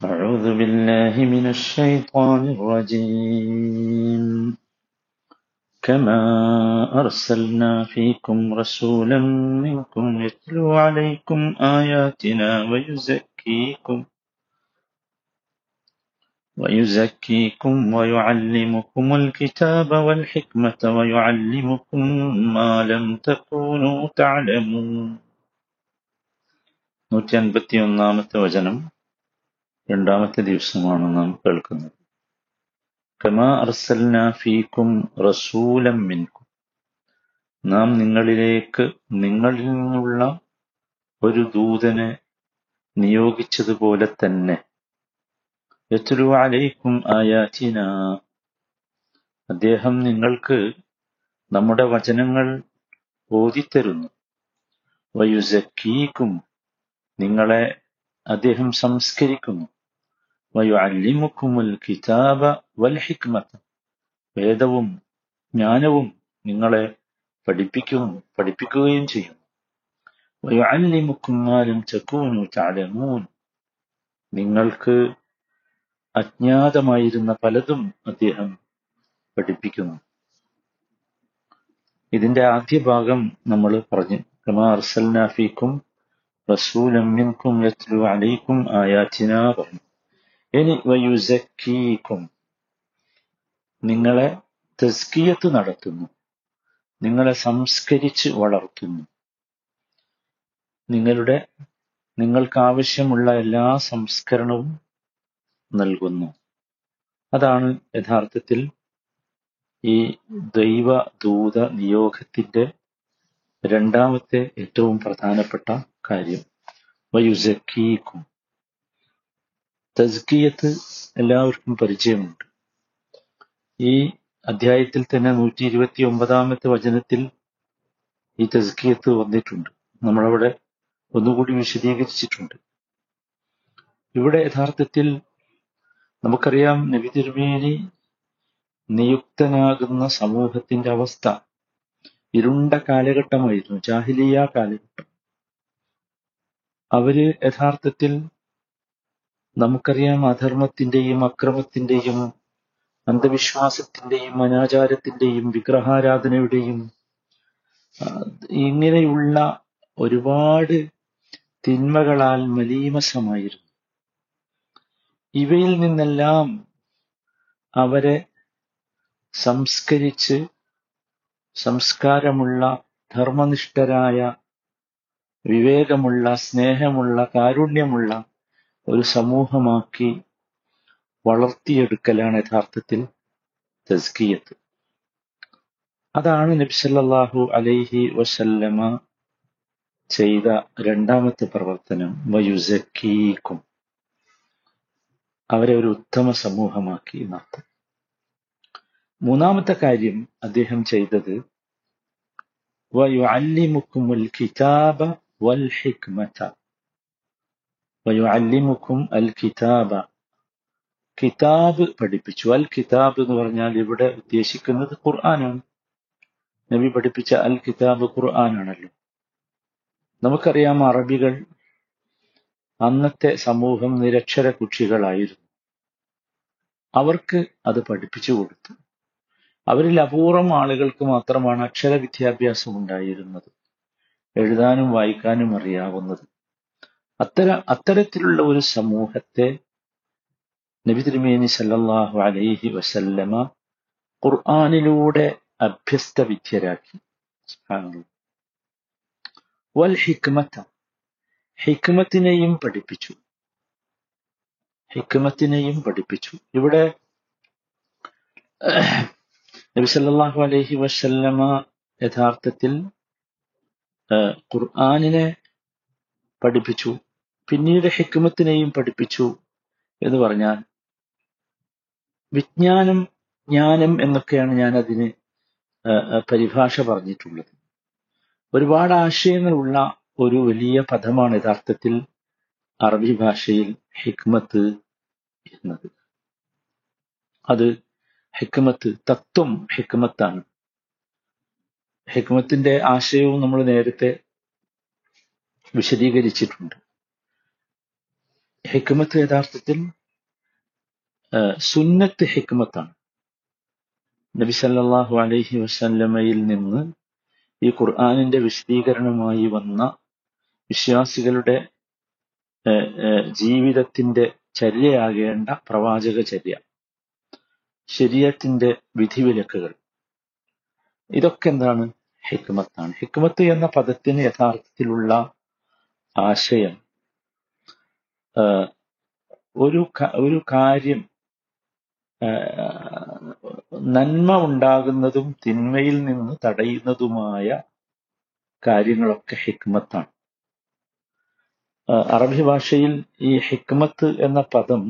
أعوذ بالله من الشيطان الرجيم كما أرسلنا فيكم رسولا منكم يتلو عليكم آياتنا ويزكيكم ويزكيكم ويعلمكم الكتاب والحكمة ويعلمكم ما لم تكونوا تعلمون നൂറ്റി അൻപത്തി ഒന്നാമത്തെ വചനം രണ്ടാമത്തെ ദിവസമാണ് നാം കേൾക്കുന്നത്. കമാ ഫീക്കും റസൂലം മിൻകും. നാം നിങ്ങളിലേക്ക് നിങ്ങളിൽ നിന്നുള്ള ഒരു ദൂതനെ നിയോഗിച്ചതുപോലെ തന്നെ. യത്ലു അലൈക്കും ആയാറ്റിന അദ്ദേഹം നിങ്ങൾക്ക് നമ്മുടെ വചനങ്ങൾ ഓതിത്തരുന്നു. വയുസക്കീക്കും നിങ്ങളെ അദ്ദേഹം സംസ്കരിക്കുന്നു. വയുഅല്ലിമുക്കുമുൽ കിതാബ വൽ ഹിക്മത. വേദവും ജ്ഞാനവും നിങ്ങളെ പഠിപ്പിക്കും പഠിപ്പിക്കുകയും ചെയ്യും വയുഅല്ലിമുക്കും മാലം തകൂനു തഅലമൂൻ നിങ്ങൾക്ക് അജ്ഞാതമായിരുന്ന പലതും അദ്ദേഹം പഠിപ്പിക്കുന്നു. ഇതിന്റെ ആദ്യ ഭാഗം നമ്മൾ പറഞ്ഞു. കമാ അർസൽനാ ഫീക്കും റസൂലം മിൻകും യത്ലു അലൈക്കും ആയാത്തിന പറഞ്ഞു. ഇനി വയുസക്കീക്കും നിങ്ങളെ തസ്കിയത്ത് നടത്തുന്നു. നിങ്ങളെ സംസ്കരിച്ച് വളർത്തുന്നു. നിങ്ങളുടെ നിങ്ങൾക്കാവശ്യമുള്ള എല്ലാ സംസ്കരണവും നൽകുന്നു. അതാണ് യഥാർത്ഥത്തിൽ ഈ ദൈവ ദൂത നിയോഗത്തിന്റെ രണ്ടാമത്തെ ഏറ്റവും പ്രധാനപ്പെട്ട കാര്യം. വയുസക്കീക്കും തസ്കിയത്ത് എല്ലാവർക്കും പരിചയമുണ്ട്. ഈ അധ്യായത്തിൽ തന്നെ നൂറ്റി ഇരുപത്തി ഒമ്പതാമത്തെ വചനത്തിൽ ഈ തസ്കിയത്ത് വന്നിട്ടുണ്ട്. നമ്മളവിടെ ഒന്നുകൂടി വിശദീകരിച്ചിട്ടുണ്ട്. ഇവിടെ യഥാർത്ഥത്തിൽ നമുക്കറിയാം നബി തിരുമേനി നിയുക്തനാകുന്ന സമൂഹത്തിന്റെ അവസ്ഥ ഇരുണ്ട കാലഘട്ടമായിരുന്നു. ജാഹിലിയ കാലഘട്ടം. അവർ യഥാർത്ഥത്തിൽ നമുക്കറിയാം അധർമ്മത്തിന്റെയും അക്രമത്തിന്റെയും അന്ധവിശ്വാസത്തിന്റെയും അനാചാരത്തിന്റെയും വിഗ്രഹാരാധനയുടെയും ഇങ്ങനെയുള്ള ഒരുപാട് തിന്മകളാൽ മലീമസമായിരുന്നു. ഇവയിൽ നിന്നെല്ലാം അവരെ സംസ്കരിച്ച് സംസ്കാരമുള്ള ധർമ്മനിഷ്ഠരായ വിവേകമുള്ള സ്നേഹമുള്ള കാരുണ്യമുള്ള ഒരു സമൂഹമാക്കി വളർത്തിയെടുക്കലാണ് യഥാർത്ഥത്തിൽ തസ്കിയത്ത്. അതാണ് നബ്സല്ലാഹു അലൈഹി വസല്ലമ ചെയ്ത രണ്ടാമത്തെ പ്രവർത്തനം. വയുസക്കീക്കും. അവരെ ഒരു ഉത്തമ സമൂഹമാക്കി നടത്തും. മൂന്നാമത്തെ കാര്യം അദ്ദേഹം ചെയ്തത് വയുഅല്ലിമുക്കുമുൽ കിതാബ വൽ ഹിക്മത. വയുഅല്ലിമുക്കും കിതാബ കിതാബ് പഠിപ്പിച്ചു. അൽ കിതാബ് എന്ന് പറഞ്ഞാൽ ഇവിടെ ഉദ്ദേശിക്കുന്നത് ഖുർആനാണ്. നബി പഠിപ്പിച്ച അൽ കിതാബ് ഖുർആനാണല്ലോ. നമുക്കറിയാം അറബികൾ അന്നത്തെ സമൂഹം നിരക്ഷര കുക്ഷികളായിരുന്നു അവർക്ക് അത് പഠിപ്പിച്ചു കൊടുത്തു. അവരിൽ അപൂർവം ആളുകൾക്ക് മാത്രമാണ് അക്ഷര വിദ്യാഭ്യാസം ഉണ്ടായിരുന്നത്. എഴുതാനും വായിക്കാനും അറിയാവുന്നത്. അത്തര അത്തരത്തിലുള്ള ഒരു സമൂഹത്തെ നബി തിരുമേനി സല്ലാഹു അലൈഹി വസല്ലമ ഖുർആാനിലൂടെ അഭ്യസ്ത വിദ്യരാക്കി വൽ ഹിക്മത്ത ഹിക്മത്തിനെയും പഠിപ്പിച്ചു. ഹിക്മത്തിനെയും പഠിപ്പിച്ചു. ഇവിടെ നബി സല്ലാഹു അലൈഹി വസല്ലമ യഥാർത്ഥത്തിൽ ഖുർആാനിനെ പഠിപ്പിച്ചു. പിന്നീട് ഹിക്മത്തിനെയും പഠിപ്പിച്ചു എന്ന് പറഞ്ഞാൽ വിജ്ഞാനം ജ്ഞാനം എന്നൊക്കെയാണ് ഞാൻ അതിന് പരിഭാഷ പറഞ്ഞിട്ടുള്ളത്. ഒരുപാട് ആശയങ്ങളുള്ള ഒരു വലിയ പദമാണ് യഥാർത്ഥത്തിൽ അറബി ഭാഷയിൽ ഹിക്മത്ത് എന്നത്. അത് ഹിക്മത്ത് തത്വം ഹിക്മത്താണ്. ഹിക്മത്തിന്റെ ആശയവും നമ്മൾ നേരത്തെ വിശദീകരിച്ചിട്ടുണ്ട്. ഹിക്മത്ത് യഥാർത്ഥത്തിൽ സുന്നത്ത് ഹിക്മത്താണ്. നബി സല്ലല്ലാഹു അലൈഹി വസല്ലമയിൽ നിന്ന് ഈ ഖുർആാനിന്റെ വിശദീകരണമായി വന്ന വിശ്വാസികളുടെ ജീവിതത്തിന്റെ ചര്യയാകേണ്ട പ്രവാചക ചര്യ ശരീരത്തിന്റെ വിധിവിലക്കുകൾ. ഇതൊക്കെ എന്താണ് ഹിക്മത്താണ്. ഹിക്മത്ത് എന്ന പദത്തിന് യഥാർത്ഥത്തിലുള്ള ആശയം ഒരു ഒരു കാര്യം നന്മ ഉണ്ടാകുന്നതും തിന്മയിൽ നിന്ന് തടയുന്നതുമായ കാര്യങ്ങളൊക്കെ ഹിക്മത്താണ്. അറബി ഭാഷയിൽ ഈ ഹിക്മത്ത് എന്ന പദം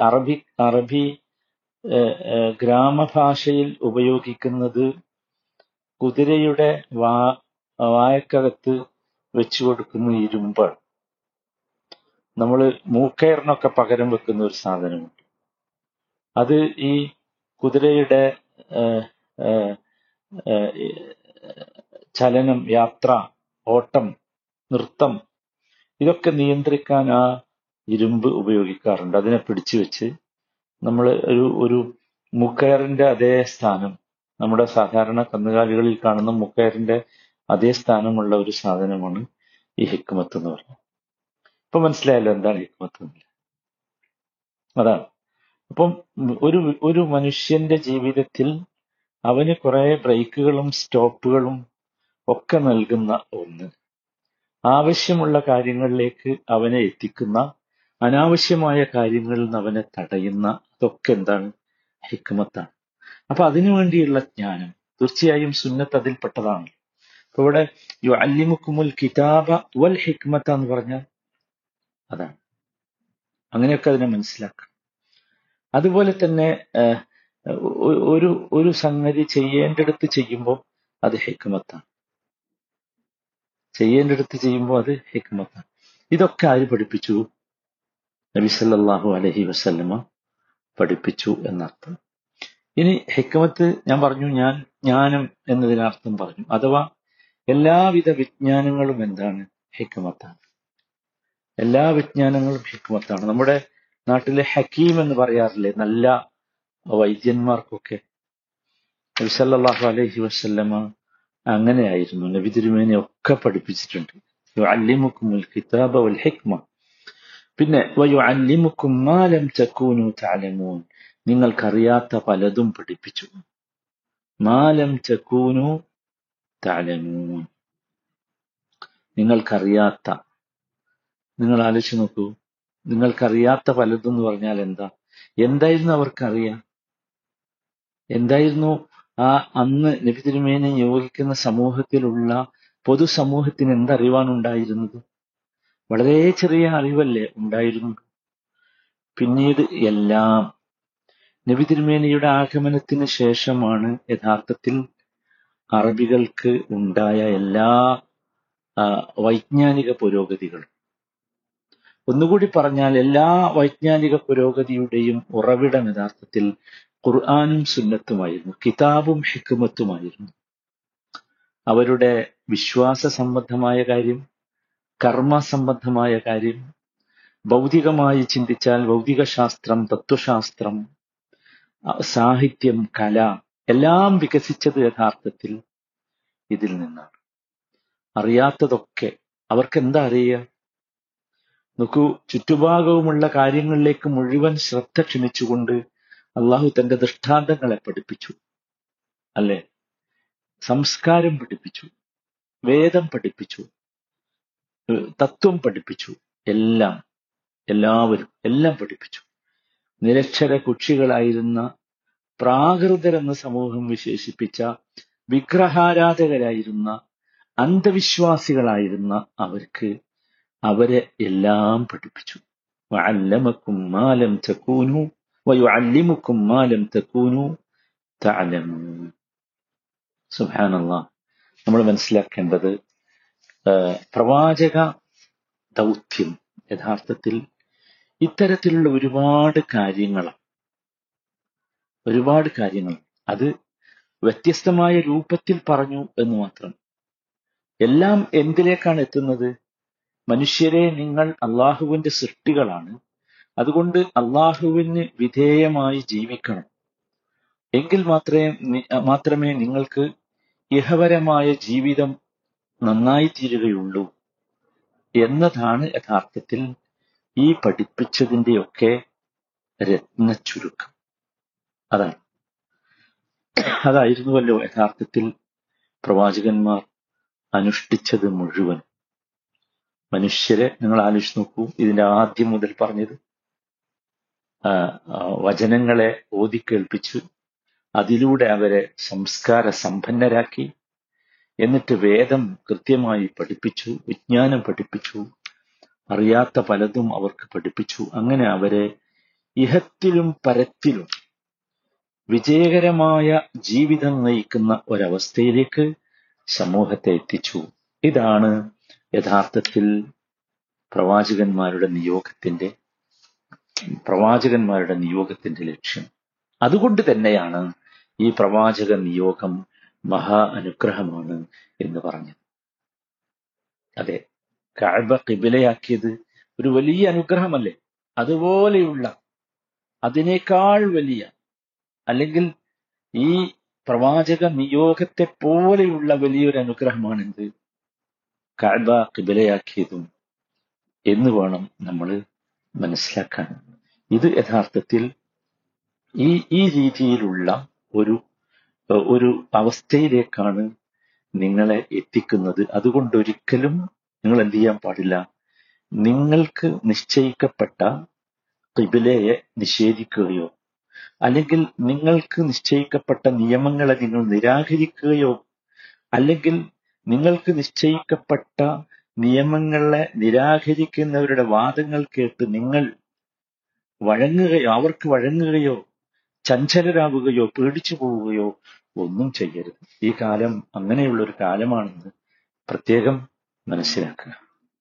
അറബി അറബി ഗ്രാമഭാഷയിൽ ഉപയോഗിക്കുന്നത് കുതിരയുടെ വാ വായക്കകത്ത് വെച്ചു കൊടുക്കുന്ന ഇരുമ്പാണ്. നമ്മൾ മൂക്കയറിനൊക്കെ പകരം വെക്കുന്ന ഒരു സാധനമുണ്ട്. അത് ഈ കുതിരയുടെ ചലനം യാത്ര ഓട്ടം നൃത്തം ഇതൊക്കെ നിയന്ത്രിക്കാൻ ആ ഇരുമ്പ് ഉപയോഗിക്കാറുണ്ട്. അതിനെ പിടിച്ചു വെച്ച് നമ്മൾ ഒരു ഒരു മുക്കയറിന്റെ അതേ സ്ഥാനം നമ്മുടെ സാധാരണ കന്നുകാലികളിൽ കാണുന്ന മുക്കയറിന്റെ അതേ സ്ഥാനമുള്ള ഒരു സാധനമാണ് ഈ ഹിക്മത്ത് എന്ന് പറയുന്നത്. ഇപ്പൊ മനസ്സിലായല്ലോ എന്താണ് ഹിക്മത്ത് എന്ന് അതാണ്. അപ്പം ഒരു ഒരു മനുഷ്യന്റെ ജീവിതത്തിൽ അവന് കുറെ ബ്രേക്കുകളും സ്റ്റോപ്പുകളും ഒക്കെ നൽകുന്ന ഒന്ന്. ആവശ്യമുള്ള കാര്യങ്ങളിലേക്ക് അവനെ എത്തിക്കുന്ന അനാവശ്യമായ കാര്യങ്ങളിൽ നിന്ന് അവനെ തടയുന്ന അതൊക്കെ എന്താണ്? ഹിക്മത്താണ്. അപ്പൊ അതിനുവേണ്ടിയുള്ള ജ്ഞാനം തീർച്ചയായും സുന്നത്ത് അതിൽപ്പെട്ടതാണ്. അപ്പൊ ഇവിടെ അല്ലിമുക്കുമുൽ കിതാബ വൽ ഹിക്മത്ത എന്ന് പറഞ്ഞാൽ അതാണ്. അങ്ങനെയൊക്കെ അതിനെ മനസ്സിലാക്കാം. അതുപോലെ തന്നെ ഒരു ഒരു സംഗതി ചെയ്യേണ്ടടുത്ത് ചെയ്യുമ്പോൾ അത് ഹിക്മത്താണ്. ചെയ്യേണ്ടടുത്ത് ചെയ്യുമ്പോൾ അത് ഹിക്മത്താണ്. ഇതൊക്കെ ആര് പഠിപ്പിച്ചു? നബി സല്ലല്ലാഹു അലൈഹി വസല്ലമ പഠിപ്പിച്ചു എന്നർത്ഥം. ഇനി ഹിക്മത്ത് ഞാൻ പറഞ്ഞു ഞാൻ ജ്ഞാനം എന്നതിനർത്ഥം പറഞ്ഞു. അഥവാ എല്ലാവിധ വിജ്ഞാനങ്ങളും എന്താണ്? ഹിക്മത്താണ്. എല്ലാ വിജ്ഞാനങ്ങളും ഹിക്മത്താണ്. നമ്മുടെ നാട്ടിലെ ഹക്കീം എന്ന് പറയാറില്ലേ? നല്ല വൈദ്യന്മാർക്കൊക്കെ. അലൈഹി വസല്ലമ അങ്ങനെയായിരുന്നു. നബി തിരുമേനെ ഒക്കെ പഠിപ്പിച്ചിട്ടുണ്ട്. കിതാബ വൽ ഹിക്മ. പിന്നെ മാലം തകൂനു തഅലമൂൻ. നിങ്ങൾക്കറിയാത്ത പലതും പഠിപ്പിച്ചു. മാ ലം തകൂനു നിങ്ങൾക്കറിയാത്ത നിങ്ങൾ ആലോചിച്ച് നോക്കൂ. നിങ്ങൾക്കറിയാത്ത പലതും എന്ന് പറഞ്ഞാൽ എന്താ? എന്തായിരുന്നു അവർക്കറിയാം? എന്തായിരുന്നു ആ അന്ന് നബി തിരുമേനെ നിയോഗിക്കുന്ന സമൂഹത്തിലുള്ള പൊതുസമൂഹത്തിന് എന്തറിവാണ് ഉണ്ടായിരുന്നത് വളരെ ചെറിയ അറിവല്ലേ ഉണ്ടായിരുന്നു പിന്നീട് എല്ലാം നബി തിരുമേനിയുടെ ആഗമനത്തിന് ശേഷമാണ് യഥാർത്ഥത്തിൽ അറബികൾക്ക് ഉണ്ടായ എല്ലാ വൈജ്ഞാനിക പുരോഗതികളും. ഒന്നുകൂടി പറഞ്ഞാൽ എല്ലാ വൈജ്ഞാനിക പുരോഗതിയുടെയും ഉറവിടം യഥാർത്ഥത്തിൽ ഖുർആാനും സുന്നത്തുമായിരുന്നു. കിതാബും ഹിക്കുമത്തുമായിരുന്നു അവരുടെ വിശ്വാസ സംബന്ധമായ കാര്യം കർമ്മ സംബന്ധമായ കാര്യം ഭൗതികമായി ചിന്തിച്ചാൽ ഭൗതികശാസ്ത്രം തത്വശാസ്ത്രം സാഹിത്യം കല എല്ലാം വികസിച്ചത് യഥാർത്ഥത്തിൽ ഇതിൽ നിന്നാണ്. അറിയാത്തതൊക്കെ അവർക്ക് എന്താ അറിയുക? നോക്കൂ ചുറ്റുഭാഗവുമുള്ള കാര്യങ്ങളിലേക്ക് മുഴുവൻ ശ്രദ്ധ ക്ഷണിച്ചുകൊണ്ട് അള്ളാഹു തന്റെ ദൃഷ്ടാന്തങ്ങളെ പഠിപ്പിച്ചു അല്ലെ? സംസ്കാരം പഠിപ്പിച്ചു വേദം പഠിപ്പിച്ചു തത്വം പഠിപ്പിച്ചു എല്ലാം എല്ലാവരും എല്ലാം പഠിപ്പിച്ചു. നിരക്ഷര കുക്ഷികളായിരുന്ന പ്രാകൃതരെന്ന് സമൂഹം വിശേഷിപ്പിച്ച വിഗ്രഹാരാധകരായിരുന്ന അന്ധവിശ്വാസികളായിരുന്ന അവർക്ക് അവരെ എല്ലാം പഠിപ്പിച്ചു. വഅല്ലമക്കും മാലം തകൂനു വയുഅല്ലിമുക്കും മാലം തകൂനു തഅലമൂൻ സുബ്ഹാനല്ലാഹ് നമ്മൾ മനസ്സിലാക്കേണ്ടത് പ്രവാചക ദൗത്യം യഥാർത്ഥത്തിൽ ഇത്തരത്തിലുള്ള ഒരുപാട് കാര്യങ്ങളാണ്. ഒരുപാട് കാര്യങ്ങൾ. അത് വ്യത്യസ്തമായ രൂപത്തിൽ പറഞ്ഞു എന്ന് മാത്രം. എല്ലാം എന്തിലേക്കാണ് എത്തുന്നത്? മനുഷ്യരെ നിങ്ങൾ അള്ളാഹുവിന്റെ സൃഷ്ടികളാണ്. അതുകൊണ്ട് അള്ളാഹുവിന് വിധേയമായി ജീവിക്കണം. എങ്കിൽ മാത്രമേ മാത്രമേ നിങ്ങൾക്ക് ഇഹപരമായ ജീവിതം നന്നായി തീരുകയുള്ളൂ എന്നതാണ് യഥാർത്ഥത്തിൽ ഈ പഠിപ്പിച്ചതിന്റെയൊക്കെ രത്ന ചുരുക്കം അതാണ് അതായിരുന്നുവല്ലോ യഥാർത്ഥത്തിൽ പ്രവാചകന്മാർ അനുഷ്ഠിച്ചത് മുഴുവൻ. മനുഷ്യരെ നിങ്ങൾ ആലോചിച്ച് നോക്കൂ ഇതിന്റെ ആദ്യം മുതൽ പറഞ്ഞത് വചനങ്ങളെ ഓതിക്കേൾപ്പിച്ചു അതിലൂടെ അവരെ സംസ്കാര സമ്പന്നരാക്കി എന്നിട്ട് വേദം കൃത്യമായി പഠിപ്പിച്ചു വിജ്ഞാനം പഠിപ്പിച്ചു അറിയാത്ത പലതും അവർക്ക് പഠിപ്പിച്ചു. അങ്ങനെ അവരെ ഇഹത്തിലും പരത്തിലും വിജയകരമായ ജീവിതം നയിക്കുന്ന ഒരവസ്ഥയിലേക്ക് സമൂഹത്തെ എത്തിച്ചു. ഇതാണ് യഥാർത്ഥത്തിൽ പ്രവാചകന്മാരുടെ നിയോഗത്തിന്റെ പ്രവാചകന്മാരുടെ നിയോഗത്തിന്റെ ലക്ഷ്യം. അതുകൊണ്ട് തന്നെയാണ് ഈ പ്രവാചക നിയോഗം മഹാ അനുഗ്രഹമാണ് എന്ന് പറഞ്ഞത്. അതെ കാഴ്ബ കിബിലയാക്കിയത് ഒരു വലിയ അനുഗ്രഹമല്ലേ? അതുപോലെയുള്ള അതിനേക്കാൾ വലിയ അല്ലെങ്കിൽ ഈ പ്രവാചക നിയോഗത്തെ പോലെയുള്ള വലിയൊരു അനുഗ്രഹമാണെന്ത് കഅബ കിബിലയാക്കിയതും എന്ന് വേണം നമ്മൾ മനസ്സിലാക്കാൻ. ഇത് യഥാർത്ഥത്തിൽ ഈ ഈ രീതിയിലുള്ള ഒരു ഒരു അവസ്ഥയിലേക്കാണ് നിങ്ങളെ എത്തിക്കുന്നത്. അതുകൊണ്ടൊരിക്കലും നിങ്ങൾ എന്ത് ചെയ്യാൻ പാടില്ല. നിങ്ങൾക്ക് നിശ്ചയിക്കപ്പെട്ട കിബിലയെ നിഷേധിക്കുകയോ അല്ലെങ്കിൽ നിങ്ങൾക്ക് നിശ്ചയിക്കപ്പെട്ട നിയമങ്ങളെ നിങ്ങൾ നിരാകരിക്കുകയോ അല്ലെങ്കിൽ നിങ്ങൾക്ക് നിശ്ചയിക്കപ്പെട്ട നിയമങ്ങളെ നിരാകരിക്കുന്നവരുടെ വാദങ്ങൾ കേട്ട് നിങ്ങൾ വഴങ്ങുകയോ അവർക്ക് വഴങ്ങുകയോ ചഞ്ചലരാകുകയോ പേടിച്ചു പോവുകയോ ഒന്നും ചെയ്യരുത്. ഈ കാലം അങ്ങനെയുള്ള ഒരു കാലമാണെന്ന് പ്രത്യേകം മനസ്സിലാക്കുക.